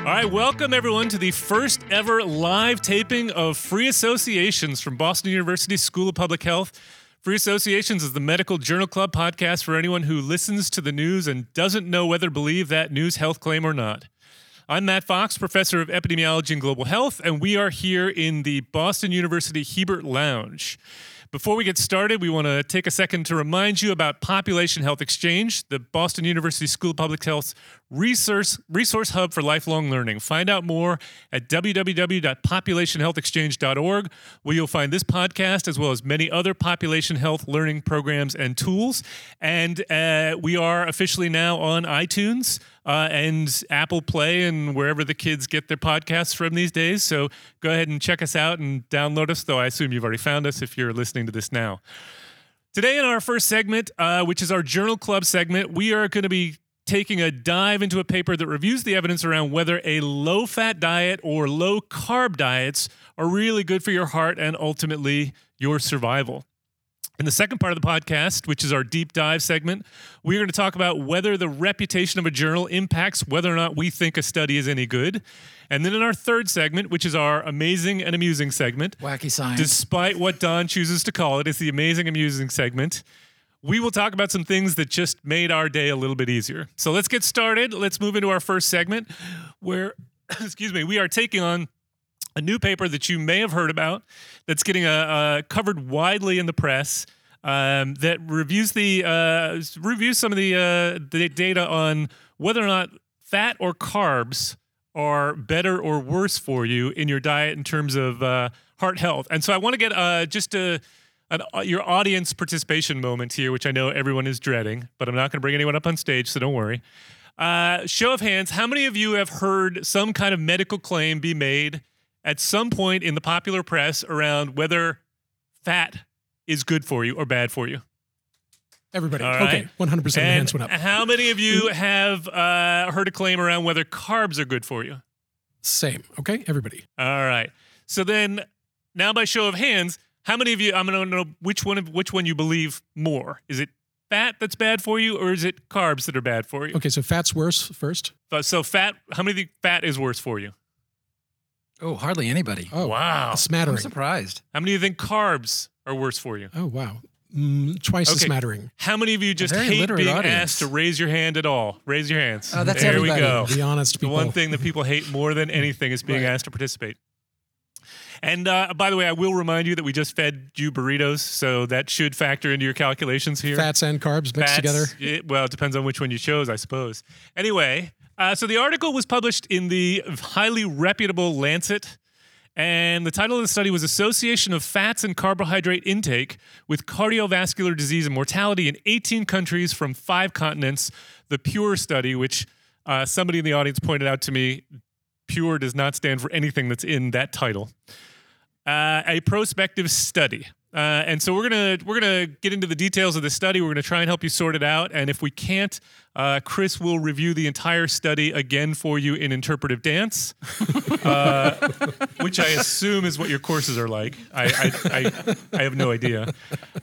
All right, welcome everyone to the first ever live taping of Free Associations from Boston University School of Public Health. Free Associations is the Medical Journal Club podcast for anyone who listens to the news and doesn't know whether to believe that news health claim or not. I'm Matt Fox, professor of epidemiology and global health, and we are here in the Boston University Hiebert Lounge. Before we get started, we want to take a second to remind you about Population Health Exchange, the Boston University School of Public Health's resource, resource hub for lifelong learning. Find out more at www.populationhealthexchange.org, where you'll find this podcast as well as many other population health learning programs and tools. And uh, we are officially now on iTunes uh, and Apple Play and wherever the kids get their podcasts from these days. So go ahead and check us out and download us, though I assume you've already found us if you're listening to this now. Today, in our first segment, uh, which is our Journal Club segment, we are going to be taking a dive into a paper that reviews the evidence around whether a low fat diet or low carb diets are really good for your heart and ultimately your survival. In the second part of the podcast, which is our deep dive segment, we're going to talk about whether the reputation of a journal impacts whether or not we think a study is any good. And then in our third segment, which is our amazing and amusing segment, Wacky science. despite what Don chooses to call it, it's the amazing and amusing segment. We will talk about some things that just made our day a little bit easier. So let's get started. Let's move into our first segment where, excuse me, we are taking on a new paper that you may have heard about that's getting a, a covered widely in the press um, that reviews the uh, reviews some of the uh, the data on whether or not fat or carbs are better or worse for you in your diet in terms of uh, heart health. And so I want to get uh, just a, an, uh, your audience participation moment here, which I know everyone is dreading, but I'm not going to bring anyone up on stage, so don't worry. Uh, show of hands, how many of you have heard some kind of medical claim be made at some point in the popular press around whether fat is good for you or bad for you? Everybody. All Okay, right. 100% of the And hands went up. How many of you have uh, heard a claim around whether carbs are good for you? Same. Okay, everybody. All right. So then, now by show of hands, how many of you? I'm going to know which one of which one you believe more. Is it fat that's bad for you, or is it carbs that are bad for you? Okay, so fat's worse first. Uh, So fat. How many think fat is worse for you? oh, hardly anybody. Oh, Wow. a smattering. I'm surprised. How many of you think carbs are worse for you? Oh, wow. Mm, twice a smattering. How many of you just hate being audience. asked to raise your hand at all? Raise your hands. Oh, that's there everybody. we go. The honest The one thing that people hate more than anything is being Right. asked to participate. And uh, by the way, I will remind you that we just fed you burritos, so that should factor into your calculations here. Fats and carbs mixed Fats, together. it- well, it depends on which one you chose, I suppose. Anyway, uh, so the article was published in the highly reputable Lancet. And the title of the study was Association of Fats and Carbohydrate Intake with Cardiovascular Disease and Mortality in 18 Countries from Five Continents. The PURE study, which uh, somebody in the audience pointed out to me, PURE does not stand for anything that's in that title. Uh, a prospective study. Uh, and so we're gonna we're gonna get into the details of the study. We're gonna try and help you sort it out. And if we can't, uh, Chris will review the entire study again for you in interpretive dance, uh, which I assume is what your courses are like. I I, I, I have no idea.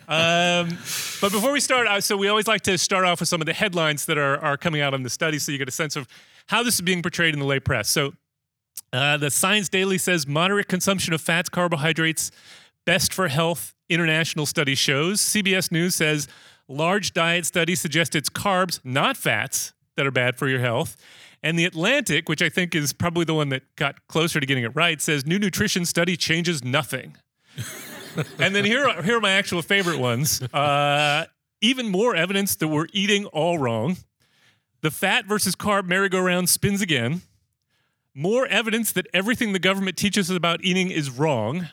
Um, but before we start, uh, so we always like to start off with some of the headlines that are are coming out on the study, so you get a sense of how this is being portrayed in the lay press. So. Uh, the Science Daily says moderate consumption of fats, carbohydrates, best for health. International study shows. CBS News says large diet study suggests it's carbs, not fats, that are bad for your health. And the Atlantic, which I think is probably the one that got closer to getting it right, says new nutrition study changes nothing. and then here, are- here are my actual favorite ones. Uh, even more evidence that we're eating all wrong. The fat versus carb merry-go-round spins again more evidence that everything the government teaches us about eating is wrong.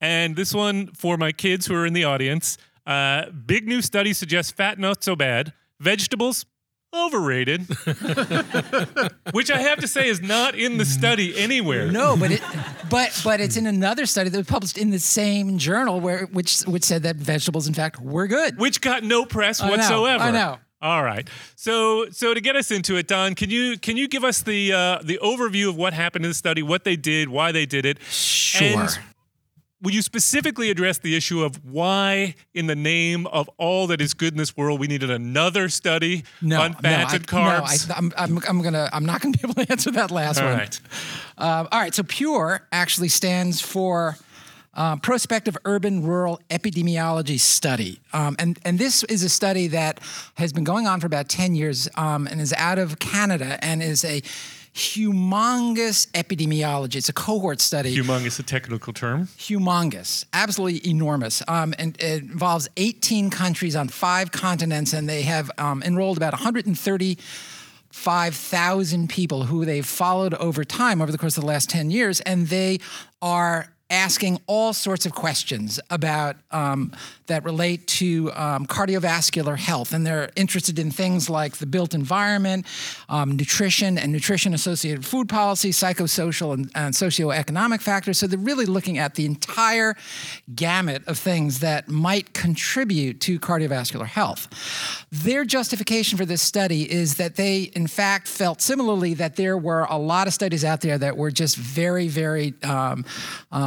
And this one for my kids who are in the audience. Uh, big new study suggests fat not so bad. Vegetables overrated, which I have to say is not in the study anywhere. No, but it, but but it's in another study that was published in the same journal where which which said that vegetables, in fact, were good. Which got no press I know, whatsoever. I know. All right. So so to get us into it, Don, can you can you give us the uh, the overview of what happened in the study, what they did, why they did it, Sure. and will you specifically address the issue of why, in the name of all that is good in this world, we needed another study No, on fats no, and I, carbs? No, I, I'm, I'm, I'm gonna, I'm not gonna be able to answer that last All one. right. Uh, all right. So PURE actually stands for uh, Prospective Urban Rural Epidemiology Study, um, and and this is a study that has been going on for about ten years um, and is out of Canada and is a humongous epidemiology. It's a cohort study Humongous, a technical term. humongous, absolutely enormous. Um, and it involves 18 countries on five continents, and they have um, enrolled about 135,000 people who they've followed over time over the course of the last 10 years, and they are asking all sorts of questions about um, that relate to um, cardiovascular health. And they're interested in things like the built environment um, nutrition and nutrition associated food policy psychosocial and, and socioeconomic factors. So they're really looking at the entire gamut of things that might contribute to cardiovascular health. Their justification for this study is that they in fact felt similarly that there were a lot of studies out there that were just very very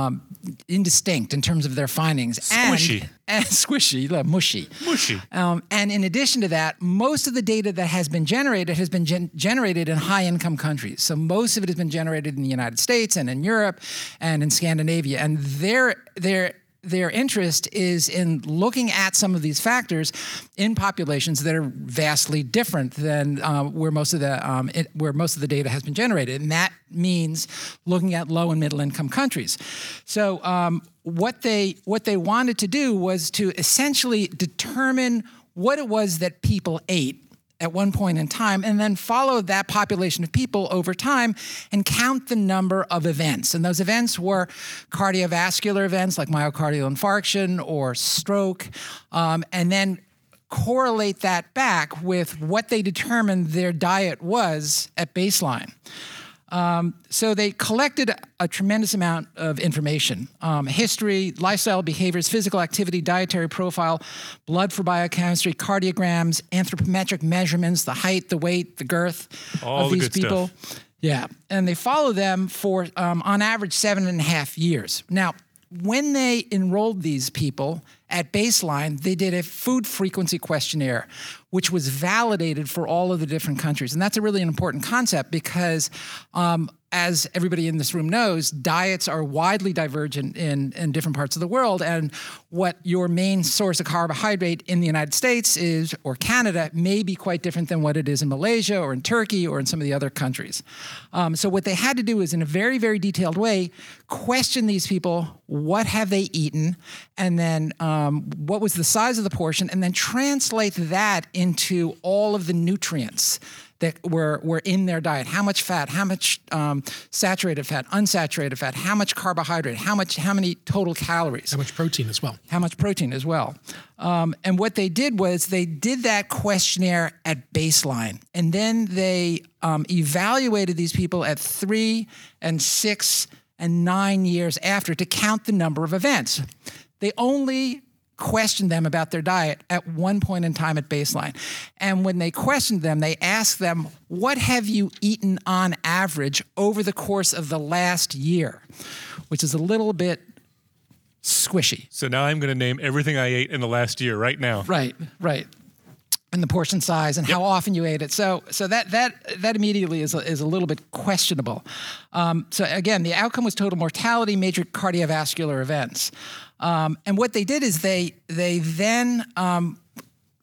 um, indistinct in terms of their findings Squishy. and, and squishy like mushy Mushy. um, and in addition to that, most of the data that has been generated has been gen- generated in high income countries. So most of it has been generated in the United States and in Europe and in Scandinavia. And their, their, their interest is in looking at some of these factors in populations that are vastly different than uh, where most of the um, it, where most of the data has been generated, and that means looking at low and middle income countries. So um, what they what they wanted to do was to essentially determine what it was that people ate at one point in time and then follow that population of people over time and count the number of events. And those events were cardiovascular events like myocardial infarction or stroke, um, and then correlate that back with what they determined their diet was at baseline. Um, so they collected a tremendous amount of information um, history, lifestyle behaviors, physical activity, dietary profile, blood for biochemistry, cardiograms, anthropometric measurements, the height, the weight, the girth All of the these good people. stuff. Yeah. And they follow them for, um, on average, seven and a half years. Now, when they enrolled these people at baseline, they did a food frequency questionnaire, which was validated for all of the different countries. And that's a really important concept because, um, as everybody in this room knows, diets are widely divergent in, in different parts of the world. And what your main source of carbohydrate in the United States is, or Canada, may be quite different than what it is in Malaysia or in Turkey or in some of the other countries. Um, so, what they had to do is, in a very, very detailed way, question these people what have they eaten, and then um, what was the size of the portion, and then translate that into all of the nutrients that were, were in their diet. How much fat, how much um, saturated fat, unsaturated fat, how much carbohydrate, how much, how many total calories How much protein as well? how much protein as well. Um, and what they did was they did that questionnaire at baseline, and then they um, evaluated these people at three and six and nine years after to count the number of events. They only questioned them about their diet at one point in time at baseline. And when they questioned them, they asked them, What have you eaten on average over the course of the last year? Which is a little bit squishy. So now I'm going to name everything I ate in the last year right now. Right, right. And the portion size and how often you ate it. So, so that that that immediately is a, is a little bit questionable. Um, so again, the outcome was total mortality, major cardiovascular events. Um, and what they did is they they then um,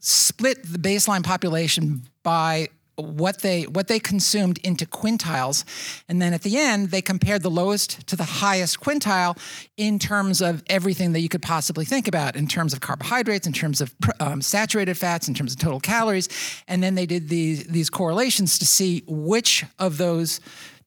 split the baseline population by what they what they consumed into quintiles. And then at the end they compared the lowest to the highest quintile in terms of everything that you could possibly think about in terms of carbohydrates in terms of um, saturated fats in terms of total calories. And then they did these these correlations to see which of those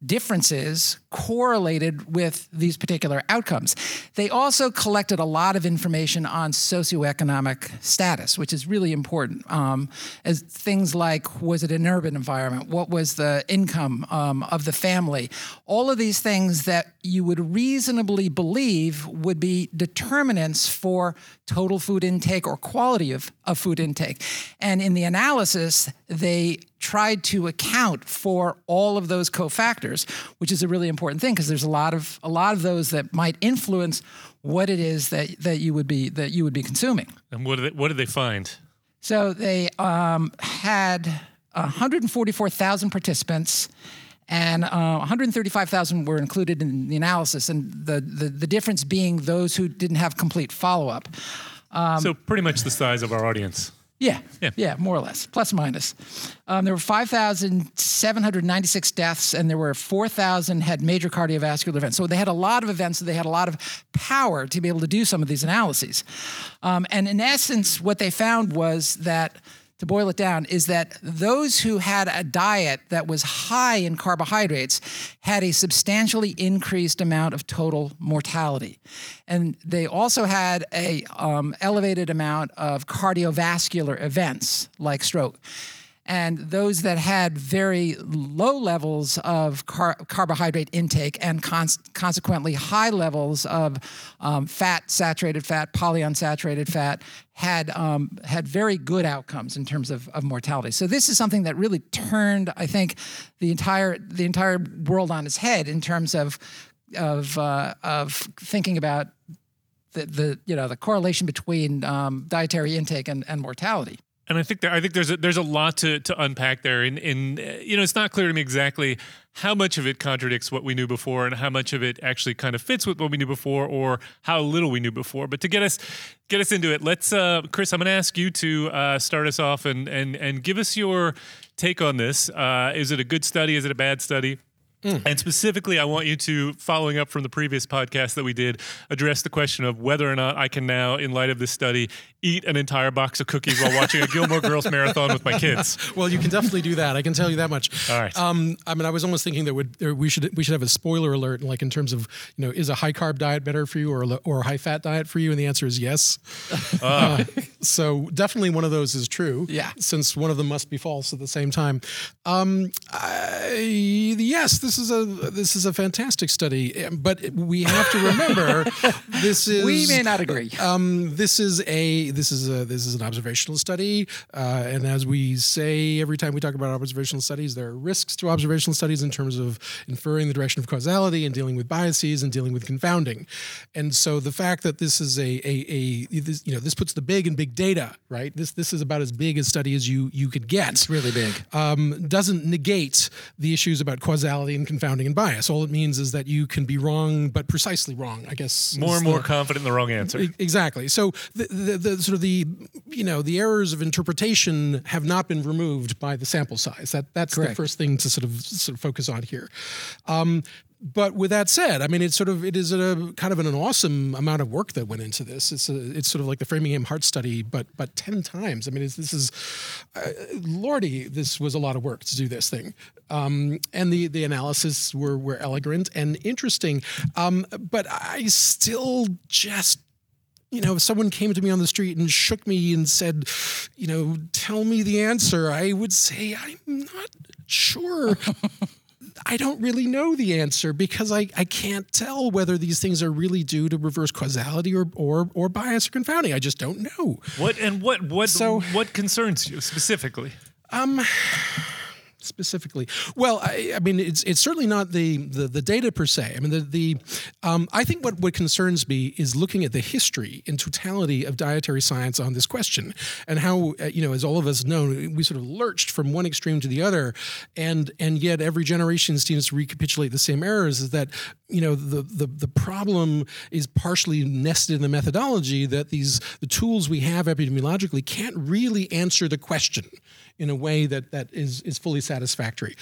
differences correlated with these particular outcomes. They also collected a lot of information on socioeconomic status, which is really important. Um, as things like was it an urban environment? What was the income um, of the family? All of these things that you would reasonably believe would be determinants for total food intake or quality of, of food intake. And in the analysis, they tried to account for all of those cofactors, which is a really important thing because there's a lot of a lot of those that might influence what it is that that you would be that you would be consuming. And what did they, what did they find? So they um, had 144,000 participants, and uh, 135,000 were included in the analysis, and the, the, the difference being those who didn't have complete follow up. so pretty much the size of our audience. Yeah, Yeah. yeah, more or less, plus minus. Um, there were 5,796 deaths, and there were 4,000 had major cardiovascular events. So they had a lot of events, so they had a lot of power to be able to do some of these analyses. Um, and in essence, what they found was that, to boil it down, is that those who had a diet that was high in carbohydrates had a substantially increased amount of total mortality. And they also had a um, elevated amount of cardiovascular events like stroke. And those that had very low levels of car- carbohydrate intake and cons- consequently high levels of um, fat, saturated fat, polyunsaturated fat had um, had very good outcomes in terms of, of mortality. So this is something that really turned, I think, the entire the entire world on its head in terms of of uh, of thinking about the, the you know the correlation between um, dietary intake and, and mortality. And I think there, I think there's a, there's a lot to, to unpack there. and in uh, you know, it's not clear to me exactly how much of it contradicts what we knew before, and how much of it actually kind of fits with what we knew before, or how little we knew before. But to get us get us into it, let's, uh, Chris, I'm going to ask you to uh, start us off and and and give us your take on this. Uh, is it a good study? Is it a bad study? And specifically, I want you to, following up from the previous podcast that we did, address the question of whether or not I can now, in light of this study, eat an entire box of cookies while watching a Gilmore Girls marathon with my kids. Well, you can definitely do that. I can tell you that much. All right. Um, I mean, I was almost thinking that would we should we should have a spoiler alert, like in terms of you know, is a high carb diet better for you or a, or a high fat diet for you? And the answer is yes. Uh, so definitely one of those is true. Yeah. Since one of them must be false at the same time. Um, I, yes, this is a this is a fantastic study, but we have to remember this is We may not agree. um, this is a this is a this is an observational study, uh, and as we say every time we talk about observational studies, there are risks to observational studies in terms of inferring the direction of causality and dealing with biases and dealing with confounding. And so the fact that this is a a, a this, you know this puts the big in big data, right? This this is about as big a study as you you could get It's really big. um, doesn't negate the issues about causality and confounding and bias. All it means is that you can be wrong, but precisely wrong. I guess More and the- more confident in the wrong answer. Exactly. So the, the, the sort of the you know the errors of interpretation have not been removed by the sample size. That that's the first thing to sort of sort of focus on here. Um, but with that said, I mean, it's sort of it is a kind of an awesome amount of work that went into this. It's a, it's sort of like the Framingham Heart Study, but but ten times. I mean, this is, uh, lordy, this was a lot of work to do this thing. Um, and the the analysis were were elegant and interesting. Um, but I still just you know, if someone came to me on the street and shook me and said, you know, tell me the answer, I would say, I'm not sure. I don't really know the answer because I, I can't tell whether these things are really due to reverse causality or, or, or bias or confounding. I just don't know. What and what what So- what concerns you specifically? Um, specifically, well, I, I mean, it's it's certainly not the, the the data per se. I mean, the the um, I think what what concerns me is looking at the history in totality of dietary science on this question and how uh, you know, as all of us know, we sort of lurched from one extreme to the other, and and yet every generation seems to recapitulate the same errors. Is that you know the the the problem is partially nested in the methodology that these the tools we have epidemiologically can't really answer the question in a way that that is is fully satisfactory.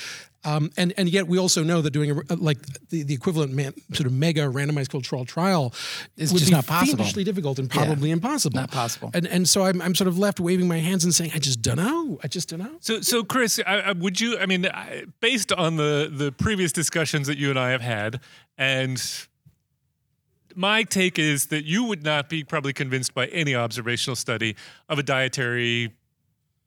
Um, and and yet we also know that doing a, like the, the equivalent man, sort of mega randomized controlled trial It's would just be not possible. fiendishly difficult and probably impossible. Not possible. And and so I'm I'm sort of left waving my hands and saying I just don't know. I just don't know. So, so Chris, I, I, would you? I mean, I, based on the the previous discussions that you and I have had, and my take is that you would not be probably convinced by any observational study of a dietary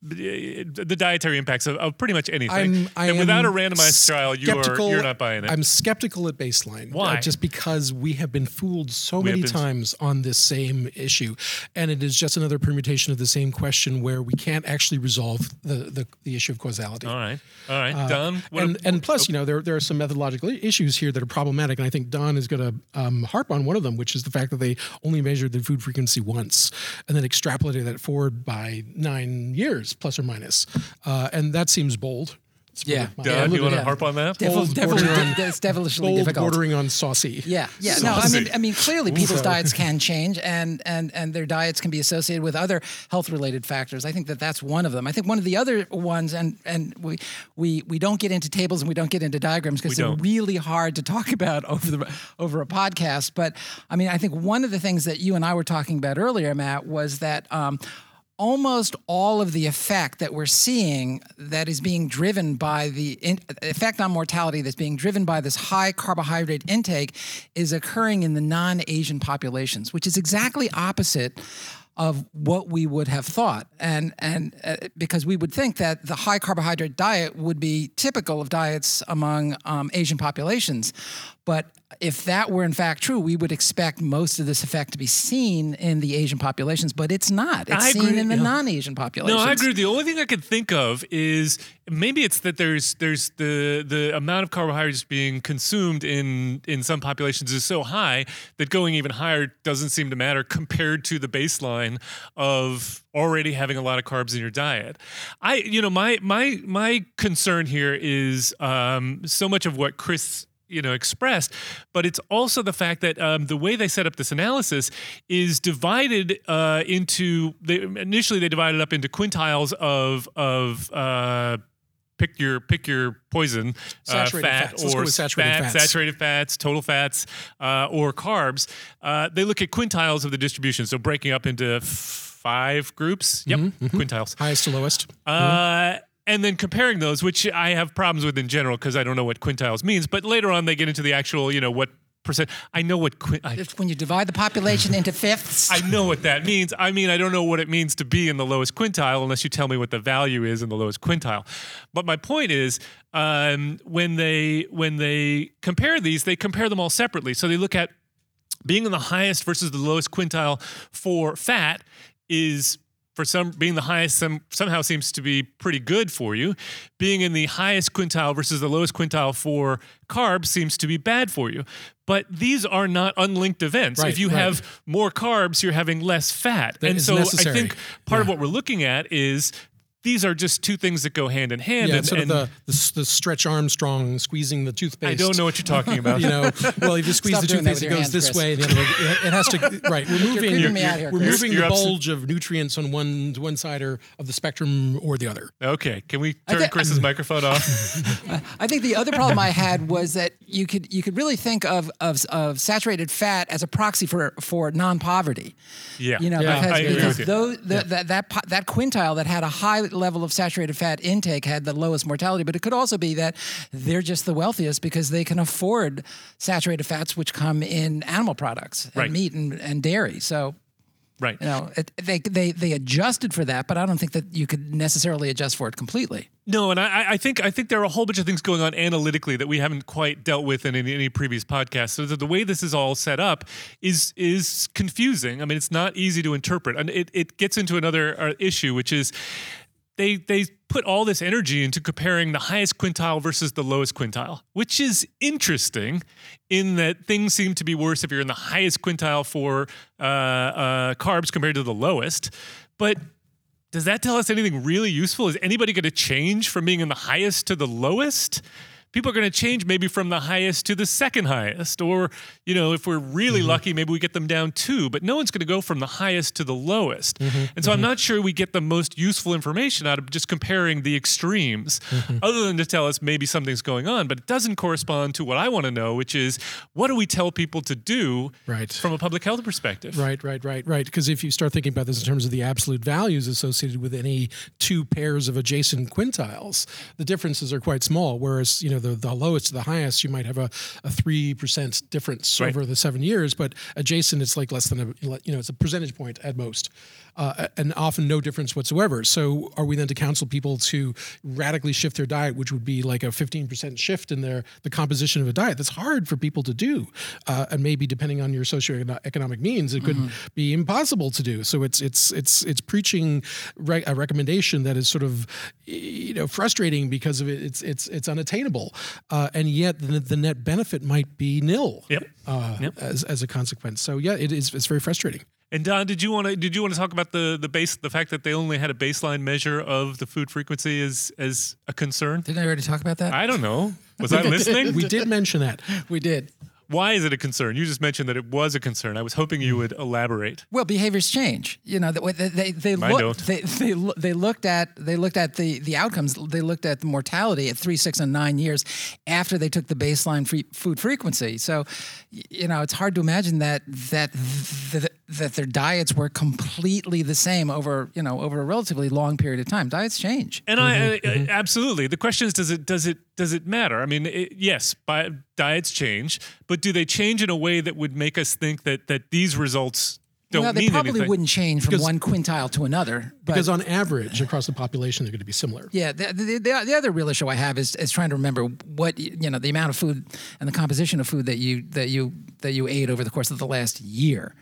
the dietary impacts of, of pretty much anything. I'm, I and without a randomized trial, you are you're not buying it. I'm skeptical at baseline. uh, Why? just because we have been fooled so have many times on this same issue, and it is just another permutation of the same question where we can't actually resolve the the, the issue of causality. all right, all right, Don. Uh, and a- and plus, you know, there there are some methodological issues here that are problematic, and I think Don is going to um, harp on one of them, which is the fact that they only measured the food frequency once and then extrapolated that forward by nine years, plus or minus, uh, and that seems bold. It's Yeah. my- Don, you want to bit harp on that? Devil, Bold devil, bordering on- it's devilishly bold, difficult. bordering on saucy. Yeah, yeah. No, I mean, I mean, clearly people's diets can change, and and and their diets can be associated with other health-related factors. I think that that's one of them. I think one of the other ones, and and we we we don't get into tables and we don't get into diagrams because they're don't. really hard to talk about over the over a podcast. But I mean, I think one of the things that you and I were talking about earlier, Matt, was that. Um, almost all of the effect that we're seeing that is being driven by the in, effect on mortality that's being driven by this high carbohydrate intake is occurring in the non-asian populations which is exactly opposite of what we would have thought. And and uh, because we would think that the high carbohydrate diet would be typical of diets among um, asian populations. But if that were in fact true, we would expect most of this effect to be seen in the Asian populations, but it's not. It's I seen agree, in the non-Asian populations. No, I agree. The only thing I could think of is maybe it's that there's there's the the amount of carbohydrates being consumed in in some populations is so high that going even higher doesn't seem to matter compared to the baseline of already having a lot of carbs in your diet. I you know my my my concern here is um, so much of what Chris you know expressed but it's also the fact that um, the way they set up this analysis is divided uh, into they, initially they divided up into quintiles of of uh, pick your pick your poison uh, Saturated fat fats. Or saturated fat, fats. saturated fats total fats uh, or carbs uh, they look at quintiles of the distribution so breaking up into f- five groups yep Mm-hmm, quintiles Highest to lowest. uh, and then comparing those, which I have problems with in general because I don't know what quintiles means. But later on, they get into the actual, you know, what percent. I know what quin- I, It's when you divide the population into fifths. I know what that means. I mean, I don't know what it means to be in the lowest quintile unless you tell me what the value is in the lowest quintile. But my point is, um, when they when they compare these, they compare them all separately. So they look at being in the highest versus the lowest quintile for fat is for some being the highest some, somehow seems to be pretty good for you. Being in the highest quintile versus the lowest quintile for carbs seems to be bad for you. But these are not unlinked events. Right, if you right. have more carbs you're having less fat. And so necessary. i think part of what we're looking at is these are just two things that go hand in hand Yeah, and, it's sort of the, the s- the stretch Armstrong squeezing the toothpaste. i don't know what you're talking about You know, well, if you squeeze Stop the toothpaste, it goes hands, this Chris. way. The other way. It it has to. Right, we're moving. creeping me out here, we're moving You're the abs- bulge of nutrients on one one side or of the spectrum or the other. okay can we turn thi- chris's microphone off I think the other problem I had was that you could you could really think of of, of saturated fat as a proxy for for non-poverty. yeah You know, Yeah, because, I agree because with you. those, the, that that that quintile that had a high level of saturated fat intake had the lowest mortality, but it could also be that they're just the wealthiest because they can afford saturated fats, which come in animal products, and Right. meat and, and dairy. So right you know, it, they they they adjusted for that, but I don't think that you could necessarily adjust for it completely. No, and I, I think I think there are a whole bunch of things going on analytically that we haven't quite dealt with in any, any previous podcast. So the, the way this is all set up is is confusing. I mean, it's not easy to interpret, and it, it gets into another uh, issue, which is they they put all this energy into comparing the highest quintile versus the lowest quintile, which is interesting in that things seem to be worse if you're in the highest quintile for uh, uh, carbs compared to the lowest, but does that tell us anything really useful? Is anybody going to change from being in the highest to the lowest? People are going to change maybe from the highest to the second highest. Or, you know, if we're really mm-hmm. lucky, maybe we get them down two, but no one's going to go from the highest to the lowest. Mm-hmm. And so I'm mm-hmm. not sure we get the most useful information out of just comparing the extremes, other than to tell us maybe something's going on. But it doesn't correspond to what I want to know, which is what do we tell people to do Right. from a public health perspective? Right, right, right, right. Because if you start thinking about this in terms of the absolute values associated with any two pairs of adjacent quintiles, the differences are quite small. Whereas, you know the, the lowest to the highest, you might have a a three percent difference Right. over the seven years, but adjacent it's like less than a you know it's a percentage point at most, uh, and often no difference whatsoever. So are we then to counsel people to radically shift their diet, which would be like a fifteen percent shift in their the composition of a diet? That's hard for people to do, uh, and maybe depending on your socioeconomic means, it could be impossible to do. So it's it's it's it's preaching re- a recommendation that is sort of you know frustrating because of it. It's it's it's unattainable, uh, and yet the, the net benefit might be nil. Yep. Uh, Yep. As, as a consequence, so yeah, it is. It's very frustrating. And Don, did you want to did you want to talk about the the base the fact that they only had a baseline measure of the food frequency as as a concern? Didn't I already talk about that? I don't know. Was I listening? We did mention that. we did. Why is it a concern? You just mentioned that it was a concern. I was hoping you hmm. would elaborate. Well, behaviors change. You know, they they they, looked, don't. they they they looked at they looked at the the outcomes. They looked at the mortality at three, six, and nine years after they took the baseline free food frequency. So, you know, it's hard to imagine that that that, that their diets were completely the same over you know over a relatively long period of time. Diets change. And I, mm-hmm. I, I mm-hmm. absolutely. The question is, does it does it does it matter? I mean, it, yes, bi- diets change, but do they change in a way that would make us think that that these results don't mean anything? well, they probably anything? wouldn't change from one quintile to another. But Because on average, across the population, they're going to be similar. Yeah, the, the, the, the other real issue I have is, is trying to remember what you know the amount of food and the composition of food that you that you that you ate over the course of the last year.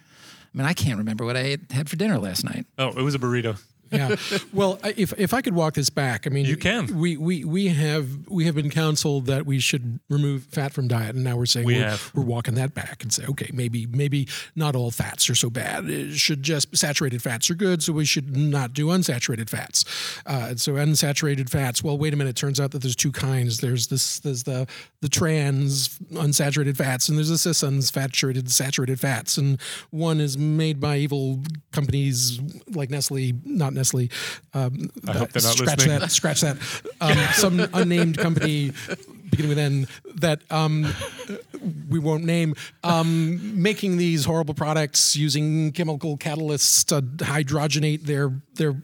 I mean, I can't remember what I ate, had for dinner last night. Oh, it was a burrito. Yeah. Well, if if I could walk this back, I mean, You can. We we we have we have been counseled that we should remove fat from diet, and now we're saying We we're, have. we're walking that back and say, okay, maybe maybe not all fats are so bad. It should just saturated fats are good, so we should not do unsaturated fats. Uh, and so unsaturated fats. Well, wait a minute. It turns out that there's two kinds. There's this there's the the trans unsaturated fats, and there's the cis unsaturated saturated fats, and one is made by evil companies like Nestle, not Nestle. Um, I hope they're not scratch listening. that. Scratch that. Um, some unnamed company beginning with N that um, we won't name, um, making these horrible products using chemical catalysts to hydrogenate their their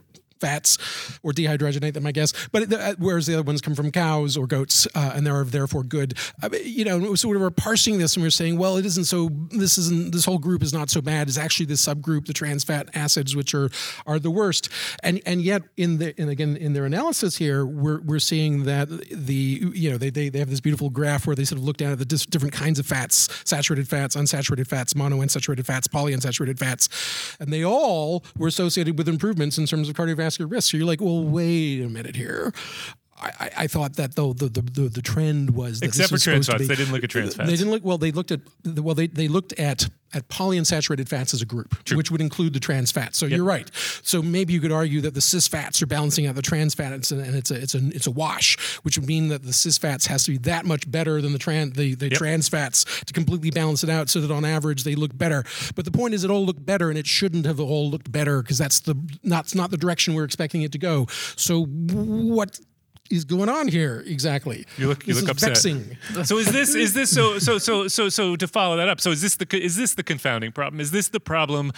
fats or dehydrogenate them, I guess. But uh, whereas the other ones come from cows or goats, uh, and they're therefore good. I mean, you know, so we were parsing this and we were saying, well, it isn't so. This isn't. This whole group is not so bad. It's actually this subgroup, the trans fat acids, which are are the worst. And and yet in the and again in their analysis here, we're we're seeing that the you know they they, they have this beautiful graph where they sort of look down at the dis- different kinds of fats, saturated fats, unsaturated fats, monounsaturated fats, polyunsaturated fats, and they all were associated with improvements in terms of cardiovascular risk. So you're like, well, wait a minute here. I, I- thought that though the the, the, the trend was that Except this for trans supposed to fats. be- They didn't look at trans fats. They didn't look well. They looked at well. They, they looked at at polyunsaturated fats as a group, which would include the trans fats. So you're right. So maybe you could argue that the cis fats are balancing out the trans fats, and, and it's a it's a it's a wash, which would mean that the cis fats has to be that much better than the trans the, the trans fats to completely balance it out, so that on average they look better. But the point is, it all looked better, and it shouldn't have all looked better because that's the not not the direction we're expecting it to go. So what? Is going on here exactly? You look- you This look is upset. Vexing. So is this is this so so so so so to follow that up? So is this the is this the confounding problem? Is this the problem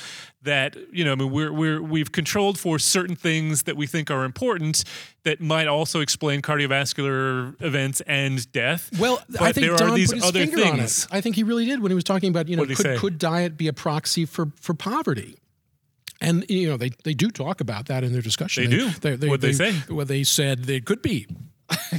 that you know? I mean, we're we're we've controlled for certain things that we think are important that might also explain cardiovascular events and death. Well, but I think there Don are these put his other finger on things. it. I think he really did when he was talking about you know What did he say? could, could diet be a proxy for for poverty. And you know they, they do talk about that in their discussion. They do? What'd they say? Well, they said they could be.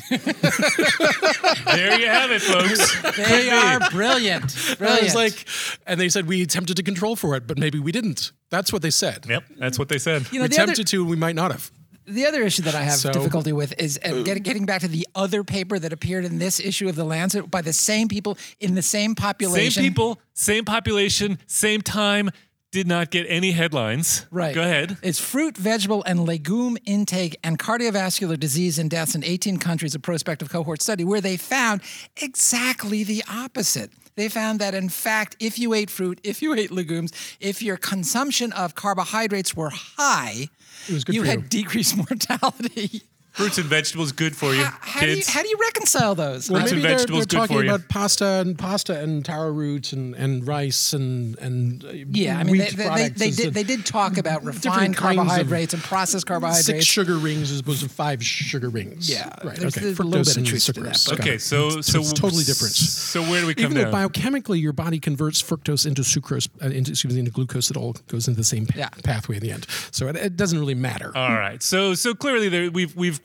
There you have it, folks. They are brilliant. I Brilliant. was like, and they said we attempted to control for it, but maybe we didn't. That's what they said. Yep, that's what they said. you know, we the other, attempted to, and we might not have. the other issue that I have So- difficulty with is uh, get, getting back to the other paper that appeared in this issue of the Lancet by the same people in the same population. Same people, same population, same time. Did not get any headlines. Right. Go ahead. It's fruit, vegetable, and legume intake and cardiovascular disease and deaths in 18 countries, a prospective cohort study, where they found exactly the opposite. They found that, in fact, if you ate fruit, if you ate legumes, if your consumption of carbohydrates were high, It was good you had you. decreased mortality. Fruits and vegetables good for you, How, how do you kids. how do you reconcile those? Well, Fruits and maybe they're, vegetables they're good talking for you. about pasta and pasta and taro root and, and rice and and uh, yeah, I mean, they, wheat they, they, they did they did talk about refined carbohydrates and processed carbohydrates. six sugar rings as opposed to five sugar rings. Yeah, right. there's- okay, there's a little bit of and truth to that, sucrose. but- Got okay, so It's- so it's totally different. So where do we come Even though down? biochemically your body converts fructose into sucrose, uh, into, excuse me, into glucose, it all goes into the same Yeah. pathway in the end. So it, it doesn't really matter. All right. So so clearly there, we've we've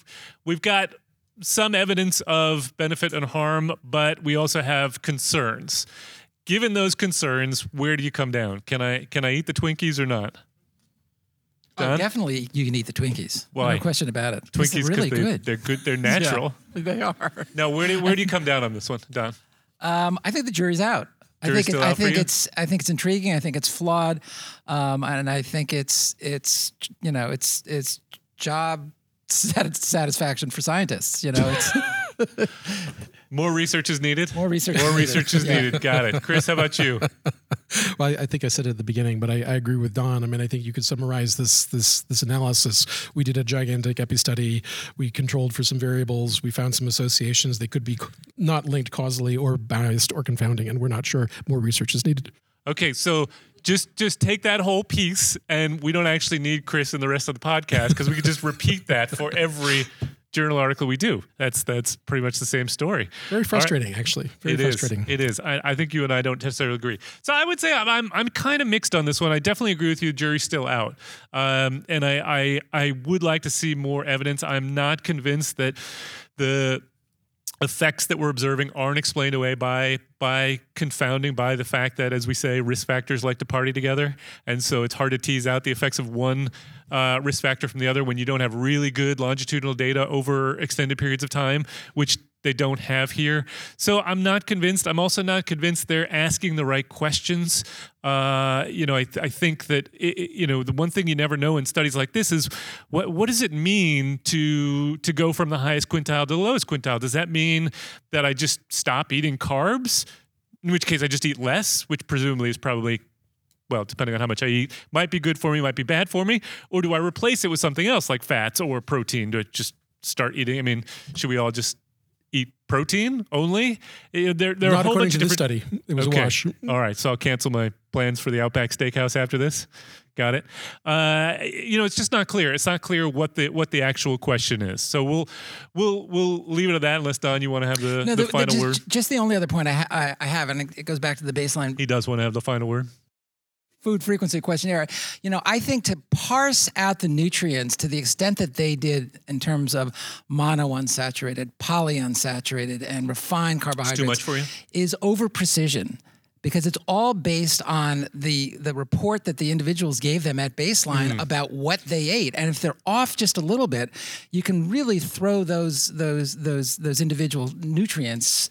we've got some evidence of benefit and harm, but we also have concerns. Given those concerns, where do you come down? Can I can I eat the Twinkies or not? Oh, definitely, you can eat the Twinkies. Why? No question about it. Twinkies They're 'cause really they, good. They're good. They're natural. Yeah, they are. Now, where do where do you come down on this one, Don? Um, I think the jury's out. I Jury's think it, I think it's I think it's intriguing. I think it's flawed, um, and I think it's it's you know it's it's job satisfaction for scientists. You know, it's More research is needed. more research. More is needed. research is Yeah. needed. Got it. Chris, how about you? Well, I, I think I said it at the beginning, but I, I agree with Don. I mean, I think you could summarize this this this analysis. We did a gigantic epi study. We controlled for some variables. We found some associations. They could be not linked causally or biased or confounding, and we're not sure. More research is needed. Okay, so just just take that whole piece, and we don't actually need Chris and the rest of the podcast because we could just repeat that for every journal article we do. That's that's pretty much the same story. Very frustrating, actually. Very It is. frustrating. It is. I, I think you and I don't necessarily agree. So I would say I'm I'm, I'm kind of mixed on this one. I definitely agree with you. The jury's still out, um, and I, I I would like to see more evidence. I'm not convinced that the effects that we're observing aren't explained away by by confounding by the fact that as we say risk factors like to party together. And so it's hard to tease out the effects of one uh, risk factor from the other when you don't have really good longitudinal data over extended periods of time which they don't have here. So i'm not convinced. I'm also not convinced they're asking the right questions. Uh, you know I, I think that it, it- you know the one thing you never know in studies like this is what what does it mean to to go from the highest quintile to the lowest quintile? Does that mean that i just stop eating carbs? In which case i just eat less which presumably is probably well, depending on how much I eat, might be good for me, might be bad for me, or do I replace it with something else like fats or protein to just start eating? I mean, should we all just eat protein only? Eh, There, there are a not whole according bunch to of this different. study. It was Okay. a wash. All right, so I'll cancel my plans for the Outback Steakhouse after this. Got it. Uh, you know, it's just not clear. It's not clear what the what the actual question is. So we'll we'll we'll leave it at that. Unless Don, you want to have the, No, the, the- the- final just, word. just the only other point I, ha- I, I have, and it goes back to the baseline He does want to have the final word. Food frequency questionnaire. You know, I think to parse out the nutrients to the extent that they did in terms of monounsaturated, polyunsaturated, and refined carbohydrates too much for you? is over precision. Because it's all based on the the report that the individuals gave them at baseline Hmm. about what they ate, and if they're off just a little bit, you can really throw those those those those individual nutrients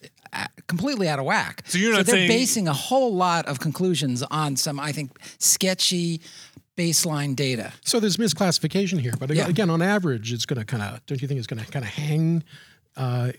completely out of whack. So you're not they're saying- basing a whole lot of conclusions on some, I think, sketchy baseline data. So there's misclassification here, but Yeah. again, on average, it's going to kind of. Don't you think it's going to kind of hang, uh,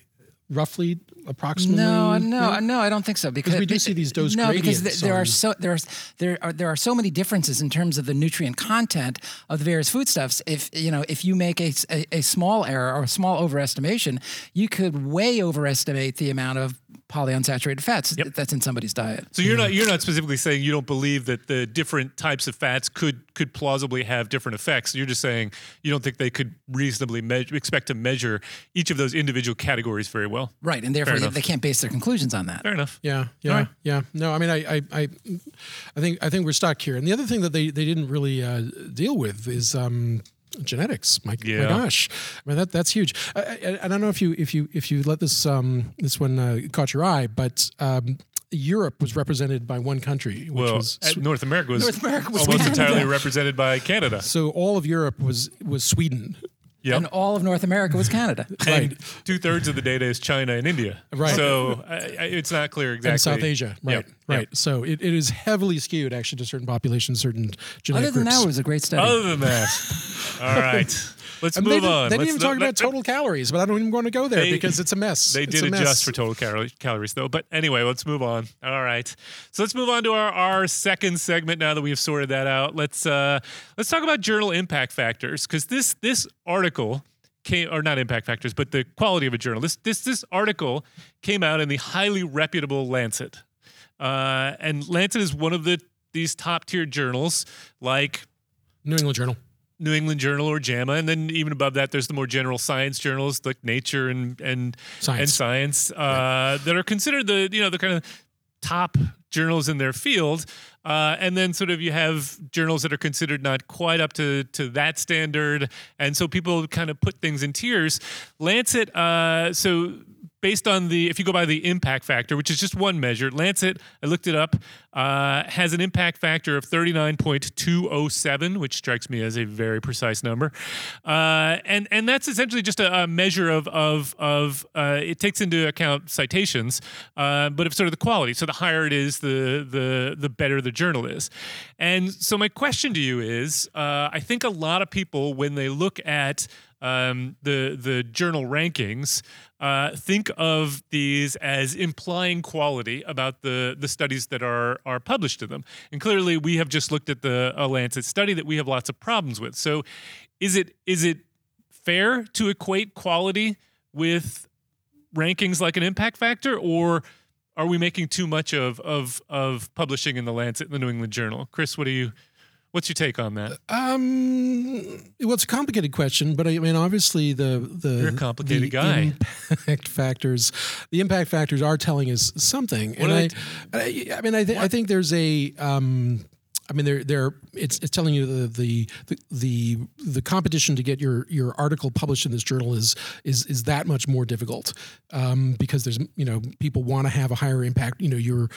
roughly, approximately? No, no, no, I don't think so. Because we do see these dose No, because th- there are so there are there are there are so many differences in terms of the nutrient content of the various foodstuffs. If you know, if you make a a small error or a small overestimation, you could way overestimate the amount of polyunsaturated fats that's in somebody's diet. So you're not you're not specifically saying you don't believe that the different types of fats could could plausibly have different effects. You're just saying you don't think they could reasonably measure, expect to measure each of those individual categories very well. Right, and therefore they, they can't base their conclusions on that. Fair enough. Yeah, yeah, right. yeah. No, I mean, I, I, I, I think, I think we're stuck here. And the other thing that they, they didn't really uh, deal with is um, genetics. My, Yeah. my gosh, I mean that that's huge. I, I, I don't know if you if you if you let this um, this one uh, caught your eye, but. Um, Europe was represented by one country, which Well, was North America was, North America was almost Canada. entirely represented by Canada. so all of Europe was was Sweden. Yep. And all of North America was Canada. and two thirds of the data is China and India. Right. So uh, it's not clear exactly. and South Asia, right? Yep, Right. yep. So it, it is heavily skewed actually to certain populations, certain genetic Other than groups. that, it was a great study. Other than that, all right. Let's I mean, they move didn't, on. They didn't Let's even talk about total calories, but I don't even want to go there They- because it's a mess. They It's did adjust mess. for total cal- calories, though. But anyway, let's move on. All right, so let's move on to our, our second segment. Now that we have sorted that out, let's uh, let's talk about journal impact factors because this this article came, or not impact factors, but the quality of a journal. This this this article came out in the highly reputable Lancet, uh, and Lancet is one of the these top tier journals like New England Journal. New England Journal or JAMA, and then even above that, there's the more general science journals like Nature and and Science. and Science uh, that are considered the you know the kind of top journals in their field. Uh, and then sort of you have journals that are considered not quite up to to that standard, and so people kind of put things in tiers. Lancet, uh, so based on the if you go by the impact factor which is just one measure lancet i looked it up uh, has an impact factor of 39.207 which strikes me as a very precise number. Uh, and and that's essentially just a, a measure of of of uh, it takes into account citations uh, but of sort of the quality. So the higher it is the the the better the journal is. And so my question to you is uh, i think a lot of people when they look at um, the the journal rankings, uh, think of these as implying quality about the the studies that are are published in them. And clearly, we have just looked at the Lancet study that we have lots of problems with. So, is it is it fair to equate quality with rankings like an impact factor, or are we making too much of of of publishing in the Lancet the New England Journal? Chris, what do you What's your take on that? Um, well, it's a complicated question, but I mean, obviously, the the You're a complicated the guy. Impact factors, the impact factors are telling us something, What and I, I mean, I, th- I think there's a. Um, I mean, they're they're it's, it's telling you the, the the the the competition to get your your article published in this journal is is is that much more difficult um, because there's you know people want to have a higher impact. You know, you're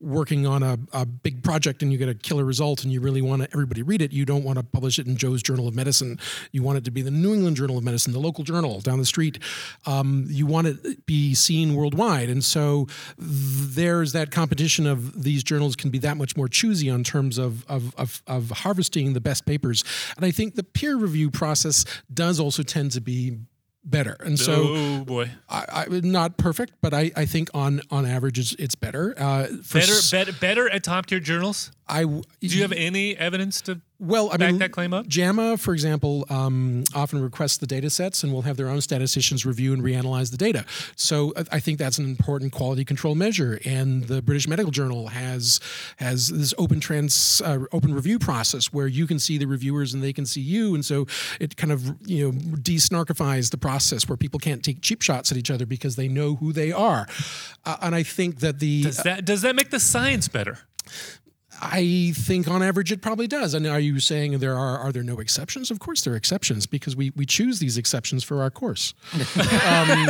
working on a, a big project and you get a killer result and you really want everybody read it. You don't want to publish it in Joe's Journal of Medicine. You want it to be the New England Journal of Medicine, the local journal down the street. Um, you want it to be seen worldwide, and so there's that competition of these journals can be that much more choosy on terms of of, of, of harvesting the best papers. And I think the peer review process does also tend to be better. And so oh boy, I, I not perfect, but I, I think on on average it's, it's better. Uh, for better, s- better, better at top tier journals. I Do you have any evidence to? Well, I back mean, that claim up? JAMA, for example, um, often requests the data sets and will have their own statisticians review and reanalyze the data. So I- think that's an important quality control measure. And the British Medical Journal has has this open trans uh, open review process where you can see the reviewers and they can see you, and so it kind of you know de-snarkifies the process where people can't take cheap shots at each other because they know who they are. Uh, and I think that the Does that does that make the science better? I think on average it probably does. And are you saying there are are there no exceptions? Of course there are exceptions because we we choose these exceptions for our course. um,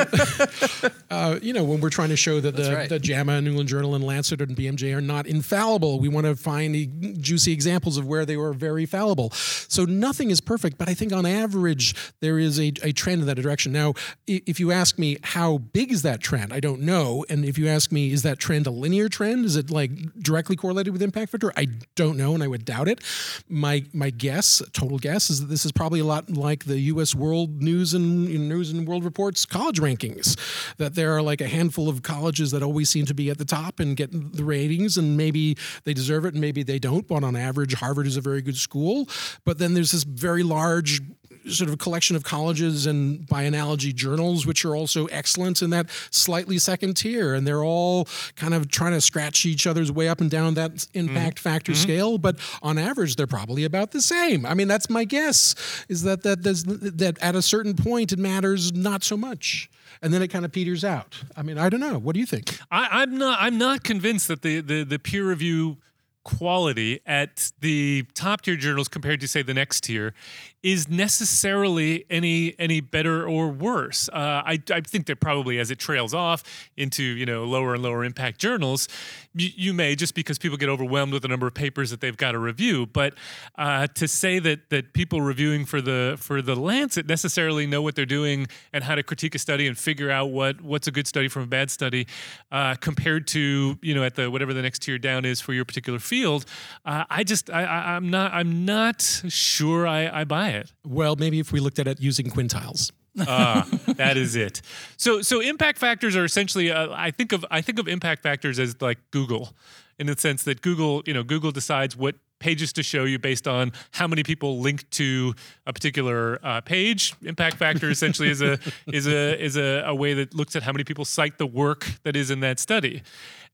uh, you know, when we're trying to show that the, right. the JAMA, New England Journal, and Lancet and BMJ are not infallible, we want to find juicy examples of where they were very fallible. So nothing is perfect, but I think on average there is a, a trend in that direction. Now, if you ask me how big is that trend, I don't know. And if you ask me, is that trend a linear trend? Is it like directly correlated with impact factor? I don't know, and I would doubt it. My my guess, total guess, is that this is probably a lot like the U.S. World News and News and World Reports college rankings. That there are like a handful of colleges that always seem to be at the top and get the ratings, and maybe they deserve it, and maybe they don't. But on average, Harvard is a very good school. But then there's this very large sort of a collection of colleges and by analogy journals which are also excellent in that slightly second tier. And they're all kind of trying to scratch each other's way up and down that impact mm-hmm. factor mm-hmm. scale. But on average they're probably about the same. I mean that's my guess is that that there's, that at a certain point it matters not so much. And then it kind of peters out. I mean i don't know. What do you think? I, I'm not. I'm not convinced that the the, the peer review quality at the top tier journals compared to say the next tier is necessarily any any better or worse. Uh, I, I think that probably as it trails off into you know lower and lower impact journals, you, you may just because people get overwhelmed with the number of papers that they've got to review. But uh, to say that that people reviewing for the for the Lancet necessarily know what they're doing and how to critique a study and figure out what what's a good study from a bad study, uh, compared to you know at the whatever the next tier down is for your particular field, uh, I just I, I, I'm not I'm not sure I, I buy it. Well maybe if we looked at it using quintiles Ah, that is it. So so impact factors are essentially uh, I think of I think of impact factors as like Google in the sense that Google, you know, Google decides what pages to show you based on how many people link to a particular uh, page. Impact factor essentially is a is a is a, a way that looks at how many people cite the work that is in that study.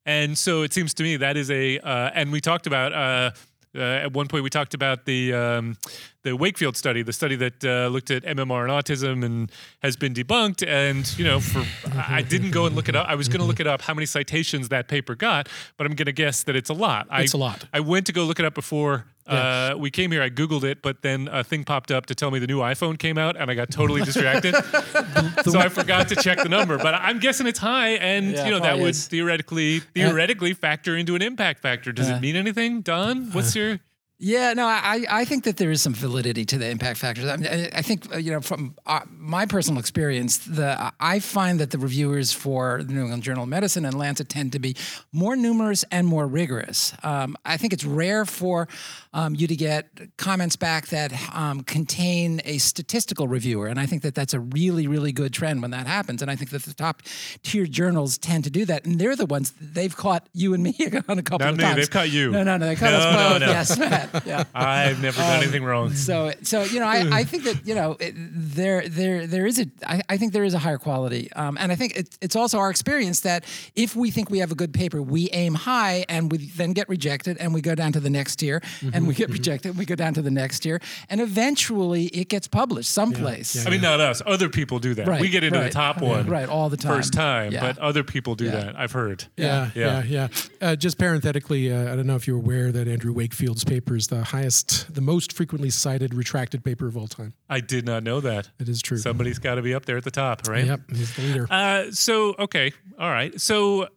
And so it seems to me that is a uh, and we talked about. Uh, uh, at one point, we talked about the um, the Wakefield study, the study that uh, looked at MMR and autism and has been debunked. And you know, for I didn't go and look it up. I was going to look it up how many citations that paper got, but I'm going to guess that it's a lot. It's I, a lot. I went to go look it up before. Uh, we came here. I googled it, but then a thing popped up to tell me the new iPhone came out, and I got totally distracted. so I forgot to check the number. But I'm guessing it's high, and Yeah, you know that would is. theoretically theoretically factor into an impact factor. Does it mean anything, Don? What's your Yeah, no, I, I think that there is some validity to the impact factors. I, mean, I think uh, you know from uh, my personal experience, the I find that the reviewers for the New England Journal of Medicine and Lancet tend to be more numerous and more rigorous. Um, I think it's rare for um, you to get comments back that um, contain a statistical reviewer, and I think that that's a really really good trend when that happens. And I think that the top tier journals tend to do that, and they're the ones they've caught you and me on a couple Not of me, times. they've caught you. No, no, no, they caught No, us both. no. Yes, Matt. Yeah. I've never Um, done anything wrong. So, so you know, I, I think that you know it, there there there is a I, I think there is a higher quality, um, and I think it, it's also our experience that if we think we have a good paper, we aim high, and we then get rejected, and we go down to the next tier, and we get rejected, and we go down to the next tier, and eventually it gets published someplace. I mean, not us. Other people do that. Right, we get into the top one right all the time. first time, Yeah. but other people do Yeah. that. I've heard. Yeah, Yeah. yeah, yeah. Uh, just parenthetically, uh, I don't know if you're aware that Andrew Wakefield's paper is the highest, the most frequently cited retracted paper of all time. I did not know that. It is true. Somebody's got to be up there at the top, right? Yep, he's the leader. Uh, so okay, all right. So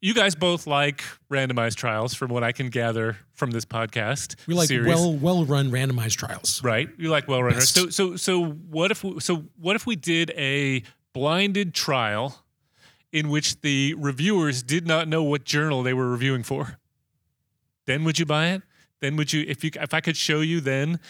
you guys both like randomized trials, from what I can gather from this podcast. we like series. well, well-run randomized trials. right. You like well run. So so so what if we, so what if we did a blinded trial in which the reviewers did not know what journal they were reviewing for? Then would you buy it? Then would you if you if I could show you then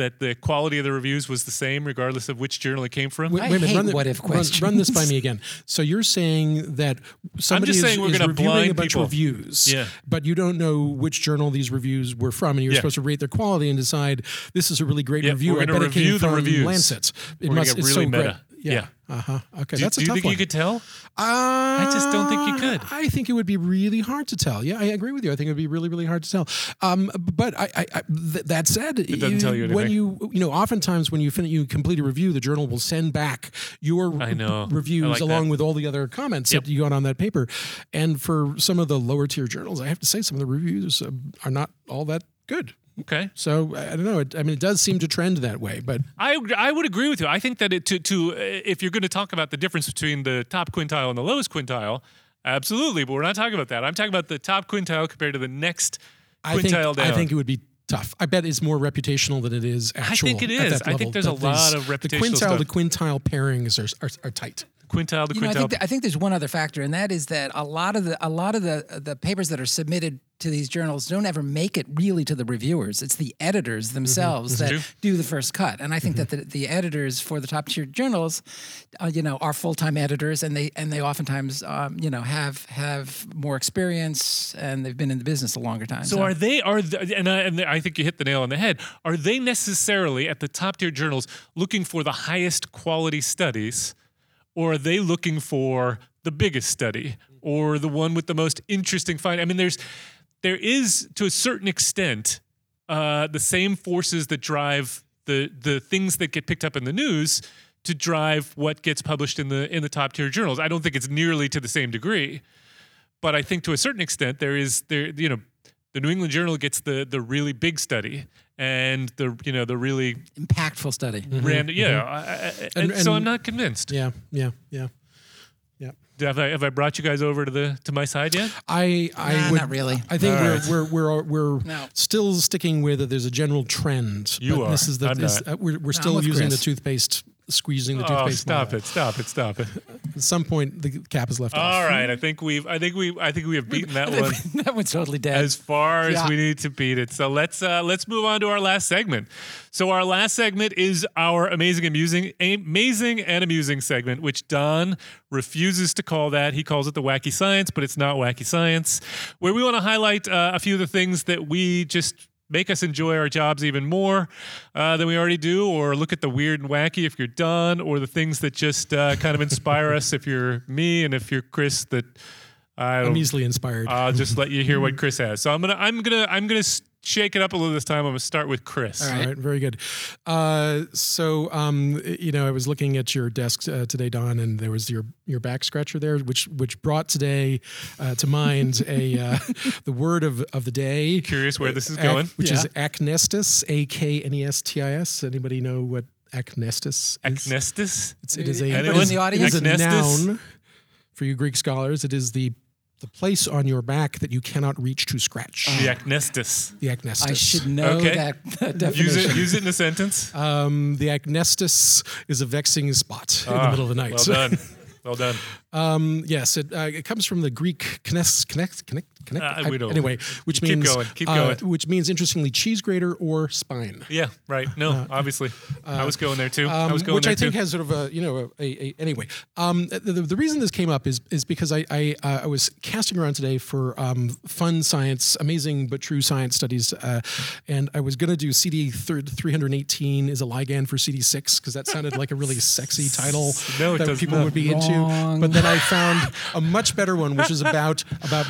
that the quality of the reviews was the same regardless of which journal it came from? Wait, I wait a minute, hate run, the- what-if run- run this by me again. So you're saying that somebody just is, saying we're is gonna reviewing a bunch people. of reviews, Yeah. but you don't know which journal these reviews were from, and you're Yeah. supposed to rate their quality and decide this is a really great Yeah, review. we're I gonna bet it came review the from reviews. Lancet. It We're gonna must. get it's really so meta. great. Yeah. Yeah. Uh huh. Okay. Do, That's a do a you tough think one. you could tell? I just don't think you could. I think it would be really hard to tell. Yeah, I agree with you. I think it would be really, really hard to tell. Um, but I, I, I th- that said, it doesn't tell you when you, you know, oftentimes when you fin- you complete a review, the journal will send back your I know. I reviews like along that. with all the other comments Yep. that you got on that paper. And for some of the lower tier journals, I have to say some of the reviews uh, are not all that good. Okay. So I don't know. It, I mean, it does seem to trend that way, but I I would agree with you. I think that it to to uh, if you're going to talk about the difference between the top quintile and the lowest quintile, absolutely. But we're not talking about that. I'm talking about the top quintile compared to the next I think quintile down. I think it would be tough. I bet it's more reputational than it is actual. I think it is. I think there's a lot of reputational. The quintile, stuff. the quintile pairings are, are, are tight. Quintile to You know, I think, that, I think there's one other factor, and that is that a lot of the a lot of the the papers that are submitted to these journals don't ever make it really to the reviewers. It's the editors themselves that True. do the first cut, and I think that the, the editors for the top tier journals, uh, you know, are full time editors, and they and they oftentimes um, you know have have more experience and they've been in the business a longer time. so are they are the, and, I, and I think you hit the nail on the head. Are they necessarily at the top tier journals looking for the highest quality studies, or are they looking for the biggest study or the one with the most interesting find? I mean, there's there is to a certain extent uh, the same forces that drive the the things that get picked up in the news to drive what gets published in the in the top tier journals. I don't think it's nearly to the same degree, but I think to a certain extent there is there you know the New England Journal gets the the really big study and the you know the really impactful study. random yeah I- I- I- and, And- so I'm not convinced. Yeah, yeah, yeah, yeah. Have I have I brought you guys over to the to my side yet? I, I Nah, would, not really. I think All we're, right. we're we're we're No. still sticking with that. There's a general trend. You but are. This is the I'm this, not. uh, we're we're still using Chris. the toothpaste, squeezing the Oh, toothpaste. stop it! Stop it! Stop it! At some point, the cap is left off. All right, I think we've I think we I think we have beaten that one. that one's totally dead. as far as Yeah. we need to beat it. So let's uh, let's move on to our last segment. So our last segment is our amazing, amusing, amazing and amusing segment, which Don refuses to call that. He calls it the wacky science, but it's not wacky science. Where we want to highlight uh, a few of the things that we just make us enjoy our jobs even more uh, than we already do, or look at the weird and wacky if you're done, or the things that just uh, kind of inspire us if you're me, and if you're Chris, that I I'm easily inspired. I'll just let you hear what Chris has. So I'm gonna, I'm gonna, I'm gonna shake it up a little this time. I'm gonna start with Chris. All right, very good. Uh, so, um, you know, I was looking at your desk uh, today, Don, and there was your your back scratcher there, which which brought today uh, to mind a uh, the word of of the day, Curious where this is ac- going. which Yeah. is acnestis, a k n e s t i s. Anybody know what acnestis is? Acnestis. It's, it is a Anyone? in the audience? is a noun for you Greek scholars. It is the the place on your back that you cannot reach to scratch. The acnestis. The acnestis. I should know Okay. that, that definition. Use it. Use it in a sentence. Um, the acnestis is a vexing spot in the Ah, middle of the night. Well done. Well done. Um, yes, it, uh, it comes from the Greek knes, connect, connect, connect. Uh, we don't- anyway, which keep means going, keep uh, which means interestingly cheese grater or spine. Yeah. Right. No. obviously, I was going there too. I Um, was going which there I think too. has sort of a you know a, a, a anyway. Um, the, the, the reason this came up is is because I I, uh, I was casting around today for um, fun science, amazing but true science studies, uh, and I was going to do CD three hundred eighteen is a ligand for CD six because that sounded like a really sexy title No, that people not. would be into. But then I found a much better one, which is about about.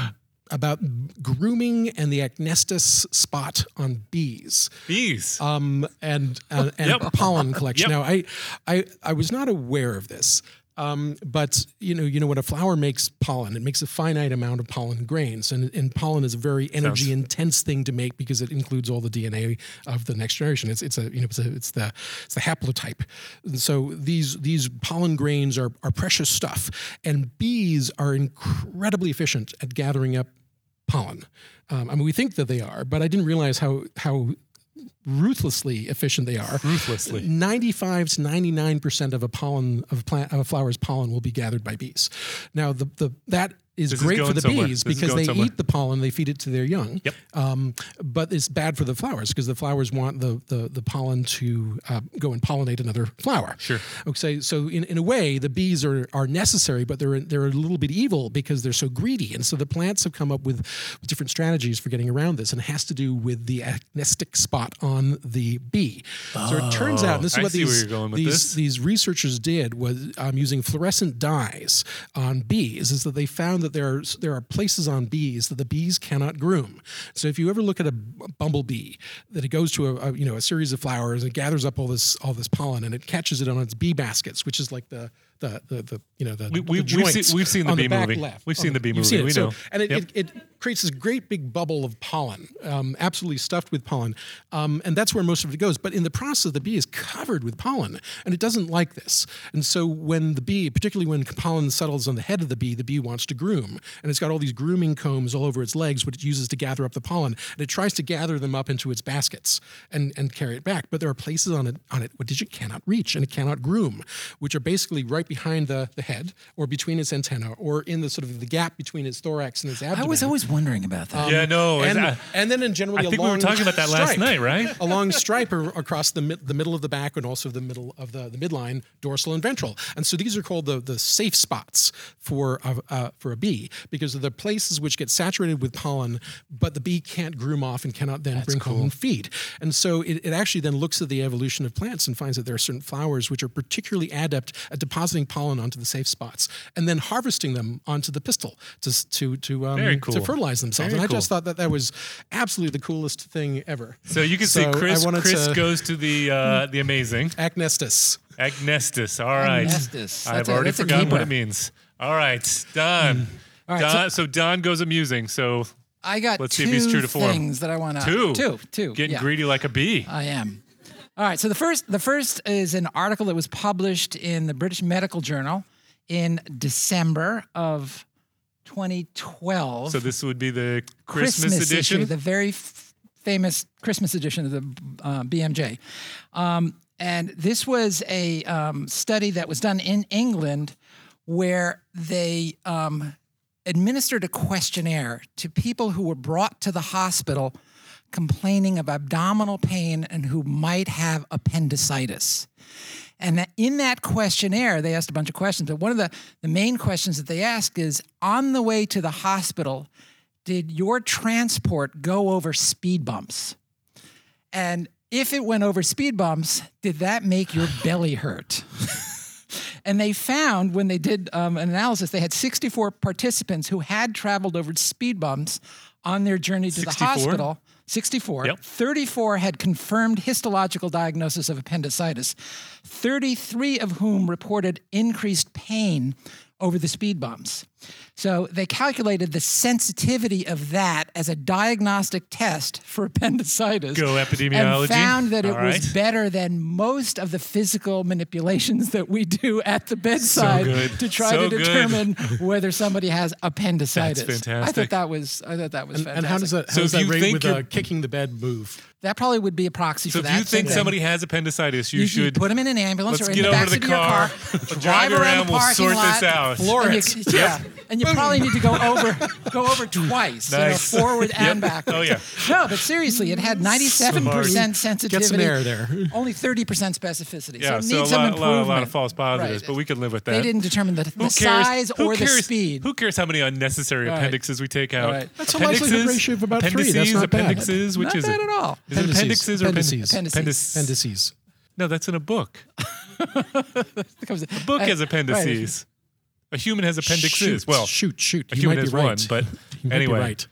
About grooming and the acnestis spot on bees Bees. um, and uh, and Yep. pollen collection. Yep. Now, I, I I was not aware of this, um, but you know, you know, when a flower makes pollen, it makes a finite amount of pollen grains, and, and pollen is a very energy intense thing to make because it includes all the DNA of the next generation. It's it's a you know it's, a, it's the it's the haplotype, and so these these pollen grains are are precious stuff, and bees are incredibly efficient at gathering up pollen. Um, I mean, we think that they are, but I didn't realize how how ruthlessly efficient they are. Ruthlessly. 95 to 99% of a pollen of a plant of a flower's pollen will be gathered by bees. Now the the that is This is great for the somewhere. bees This because they somewhere. eat the pollen, they feed it to their young. Yep. Um, but it's bad for the flowers because the flowers want the the, the pollen to uh, go and pollinate another flower. Sure. Okay, so in, in a way, the bees are, are necessary, but they're they're a little bit evil because they're so greedy. And so the plants have come up with, different strategies for getting around this, and it has to do with the acnestis spot on the bee. so it turns out, and this is Oh, I what these you're going with these, this. these researchers did was um, using fluorescent dyes on bees, is that they found that there are there are places on bees that the bees cannot groom. So if you ever look at a bumblebee, that it goes to a, a you know a series of flowers and gathers up all this all this pollen and it catches it on its bee baskets, which is like the the the, the you know the, We- the we- we've seen- we've seen the on bee movie. left. We've seen the bee you've movie. it. We So- know. and it, Yep. it, it creates this great big bubble of pollen, um, absolutely stuffed with pollen, um, and that's where most of it goes. But in the process, the bee is covered with pollen, and it doesn't like this. And so when the bee, particularly when pollen settles on the head of the bee, the bee wants to groom, and it's got all these grooming combs all over its legs, which it uses to gather up the pollen, and it tries to gather them up into its baskets and and carry it back. But there are places on it on it which it cannot reach and it cannot groom, which are basically right behind the the head or between its antenna or in the sort of the gap between its thorax and its abdomen. I was always wondering about that. yeah. No. and, I, and then in generally I think we were talking about that last night, right? A long stripe across the mid, the middle of the back and also the middle of the, the midline, dorsal and ventral. And so these are called the, the safe spots for a, uh, for a bee because they're the places which get saturated with pollen, but the bee can't groom off and cannot then bring home and feed. And so it, it actually then looks at the evolution of plants and finds that there are certain flowers which are particularly adept at depositing pollen onto the safe spots and then harvesting them onto the pistil to s- to to, um, Very to cool. Fertilize themselves. Very and I just thought that that was absolutely the coolest thing ever. So you can So see Chris. Chris to- goes to the uh, the amazing Agnestus. Agnestus. All right. Agnestis. I've a- already that's forgotten what it means. All right, Don. All right, Don so, Don goes amusing. So I got Let's two see if he's true to form. things that I want to two, two, two, getting yeah. greedy like a bee. I am. All right. So the first, the first is an article that was published in the British Medical Journal in December of 2012. so this would be the Christmas, issue, edition. the very f- famous Christmas edition of the uh, BMJ. Um, and this was a um, study that was done in England where they um, administered a questionnaire to people who were brought to the hospital complaining of abdominal pain and who might have appendicitis. And that in that questionnaire, they asked a bunch of questions. But one of the, the main questions that they asked is on the way to the hospital, did your transport go over speed bumps? And if it went over speed bumps, did that make your belly hurt? and they found when they did um, an analysis, they had 64 participants who had traveled over speed bumps on their journey to 64? the hospital. 64. Yep. 34 had confirmed histological diagnosis of appendicitis, 33 of whom reported increased pain over the speed bumps. So they calculated the sensitivity of that as a diagnostic test for appendicitis. Go epidemiology. And found that it All was better than most of the physical manipulations that we do at the bedside good. to try So to good. determine whether somebody has appendicitis. I fantastic. I thought that was I thought that was And, fantastic. and how does that how So does if that you rate think with you're- a kicking the bed move? that probably would be a proxy So for if you think thing. somebody has appendicitis, you you, should put them in an ambulance or in get the over back to the of your car, car, drive around, the we'll sort lot, this out. and Florence. you- yeah, and you probably need to go over go over twice, Nice. you know, forward Yep. and backwards. Oh, yeah. No, but seriously, it had ninety seven percent sensitivity. Get some air there. Only thirty percent specificity. Yeah, so, so it a needs some lot, a, lot, improvement. a lot of false positives, Right. but we can live with that. They didn't determine the, the size Who or the speed. Who cares how many unnecessary Right. appendixes we take out? Right. That's a likelihood Appendixes? ratio of about three. That's Appendices, not bad. which Not is bad it? at all. Is it appendices or Appendices. appendices? Appendices. Appendices. No, that's in a book. A book has right. appendices. A human has appendixes. Shoot, well, shoot, shoot. a you human might has be right. one, but You might be anyway. right.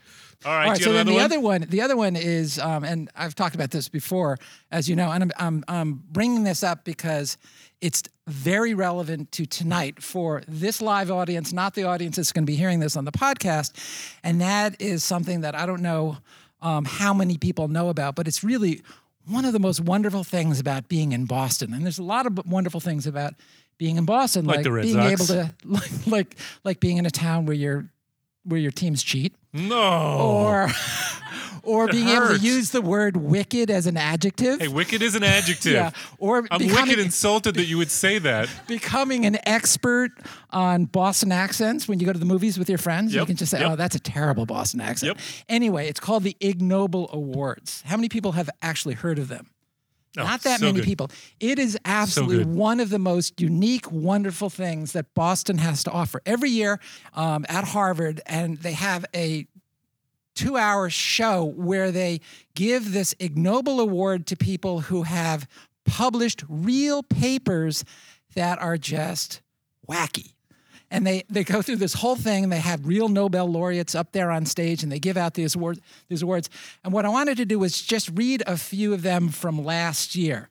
All right, All right, so then the one? other one, the other one is, um, and I've talked about this before, as you know, and I'm, I'm, I'm bringing this up because it's very relevant to tonight for this live audience, not the audience that's going to be hearing this on the podcast, and that is something that I don't know um, how many people know about, but it's really one of the most wonderful things about being in Boston, and there's a lot of wonderful things about being in Boston, Like like, being Sox. able to, like, like, like being in a town where your where your teams cheat No. or or being able to use the word wicked as an adjective. hey, wicked is an adjective. yeah, or I'm becoming, wicked insulted that you would say that. becoming an expert on Boston accents when you go to the movies with your friends. You can just say, yep. "Oh, that's a terrible Boston accent." Yep. Anyway, it's called the Ig Nobel Awards. How many people have actually heard of them? Oh, Not that so many good. people. It is absolutely good. one of the most unique, wonderful things that Boston has to offer. Every year um, at Harvard, and they have a two hour show where they give this Ig Nobel award to people who have published real papers that are just wacky. And they, they go through this whole thing and they have real Nobel laureates up there on stage and they give out these awards, these awards. And what I wanted to do was just read a few of them from last year.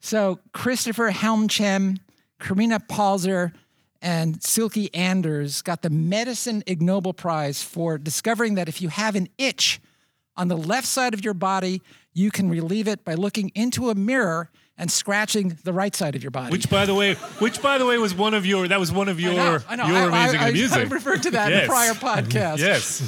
So Christopher Helmchen, Carina Palzer, and Silke Anders got the Medicine Ig Nobel Prize for discovering that if you have an itch on the left side of your body, you can relieve it by looking into a mirror and scratching the right side of your body. Which, by the way, which by the way was one of your. That was one of your I know, I know. your I, amazing I, I, music. I referred to that in Yes. a prior podcast. Yes.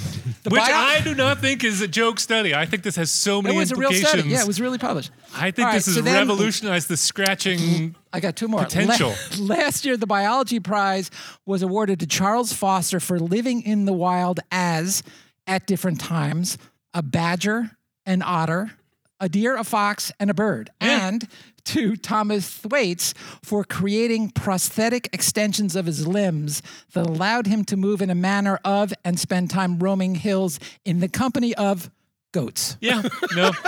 The Which bio- I do not think is a joke study. I think this has so It many was a real implications. study. Yeah, it was really published. I think right, this has so revolutionized the scratching. I got two more. Potential. La- last year, the biology prize was awarded to Charles Foster for living in the wild as, at different times, a badger, an otter, a deer, a fox, and a bird. Yeah. And to Thomas Thwaites for creating prosthetic extensions of his limbs that allowed him to move in a manner of and spend time roaming hills in the company of goats. Yeah. No.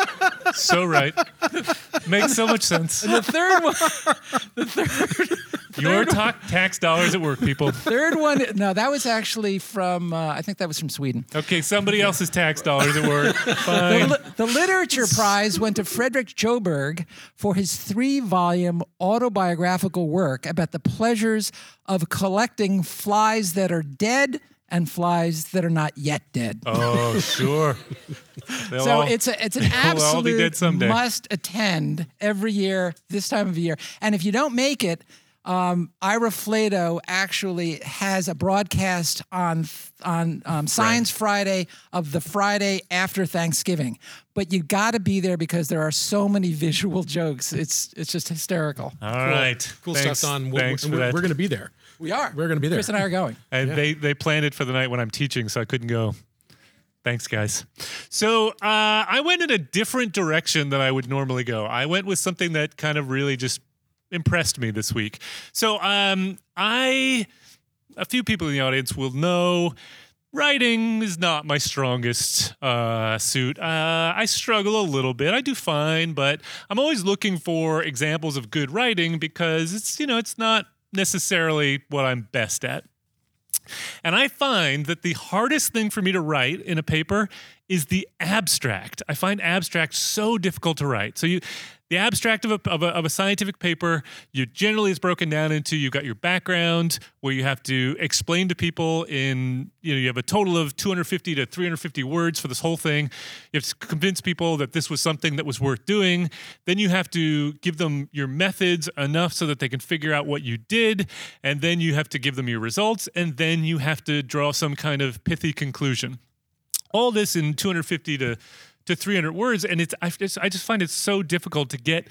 so right. Makes so much sense. The third one, the third, Your ta- tax dollars at work, people. third one, no, that was actually from, uh, I think that was from Sweden. Okay, somebody else's tax dollars at work. The, Fine. li- the literature prize went to Frederick Sjöberg for his three volume autobiographical work about the pleasures of collecting flies that are dead and flies that are not yet dead. Oh, sure. So all- it's a, it's an they'll all be dead absolute must attend every year this time of year. And if you don't make it, um, Ira Flatow actually has a broadcast on on um, Science Friday of the Friday after Thanksgiving. But you got to be there because there are so many visual jokes. It's it's just hysterical. all right. Cool Thanks, stuff, Don. We're, Thanks we're, we're going to be there. We are. We're gonna be there. Chris and I are going. And they they planned it for the night when I'm teaching, so I couldn't go. Thanks, guys. So uh, I went in a different direction than I would normally go. I went with something that kind of really just impressed me this week. So um, I, a few people in the audience will know writing is not my strongest uh, suit. Uh, I struggle a little bit. I do fine, but I'm always looking for examples of good writing because it's you know it's not necessarily what I'm best at. And I find that the hardest thing for me to write in a paper is the abstract. I find abstract so difficult to write. So you the abstract of a, of a, of a scientific paper, you generally is broken down into you've got your background where you have to explain to people in you know you have a total of 250 to 350 words for this whole thing. You have to convince people that this was something that was worth doing. Then you have to give them your methods enough so that they can figure out what you did, and then you have to give them your results, and then you have to draw some kind of pithy conclusion. All this in 250 to to 300 words and it's I just, I just find it so difficult to get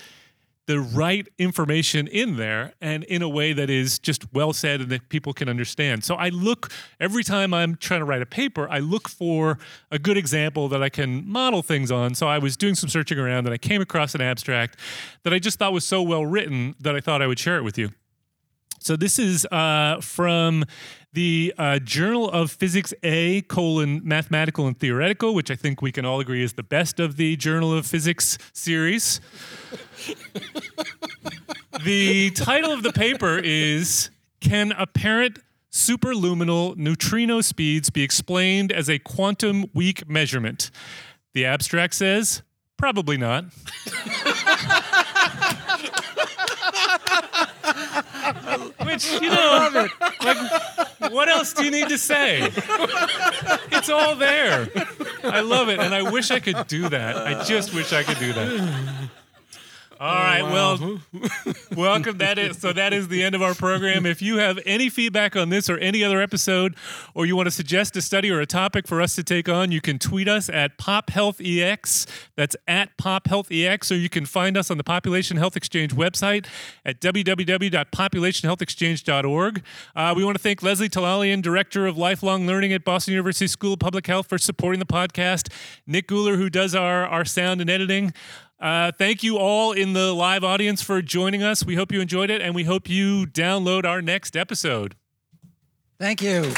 the right information in there and in a way that is just well said and that people can understand. So I look every time I'm trying to write a paper, I look for a good example that I can model things on. So I was doing some searching around and I came across an abstract that I just thought was so well written that I thought I would share it with you. So this is uh, from the uh, Journal of Physics A colon Mathematical and Theoretical, which I think we can all agree is the best of the Journal of Physics series. the title of the paper is Can Apparent Superluminal Neutrino Speeds Be Explained as a Quantum Weak Measurement? The abstract says, Probably not. Which you know, like, what else do you need to say? It's all there. I love it, and I wish I could do that. I just wish I could do that. All right, well, welcome. That is so. That is the end of our program. If you have any feedback on this or any other episode, or you want to suggest a study or a topic for us to take on, you can tweet us at PopHealthEX. That's at PopHealthEX, or you can find us on the Population Health Exchange website at www.populationhealthexchange.org. Uh, we want to thank Leslie Talalian, Director of Lifelong Learning at Boston University School of Public Health, for supporting the podcast. Nick Guler, who does our our sound and editing. Uh, thank you all in the live audience for joining us. We hope you enjoyed it, and we hope you download our next episode. Thank you.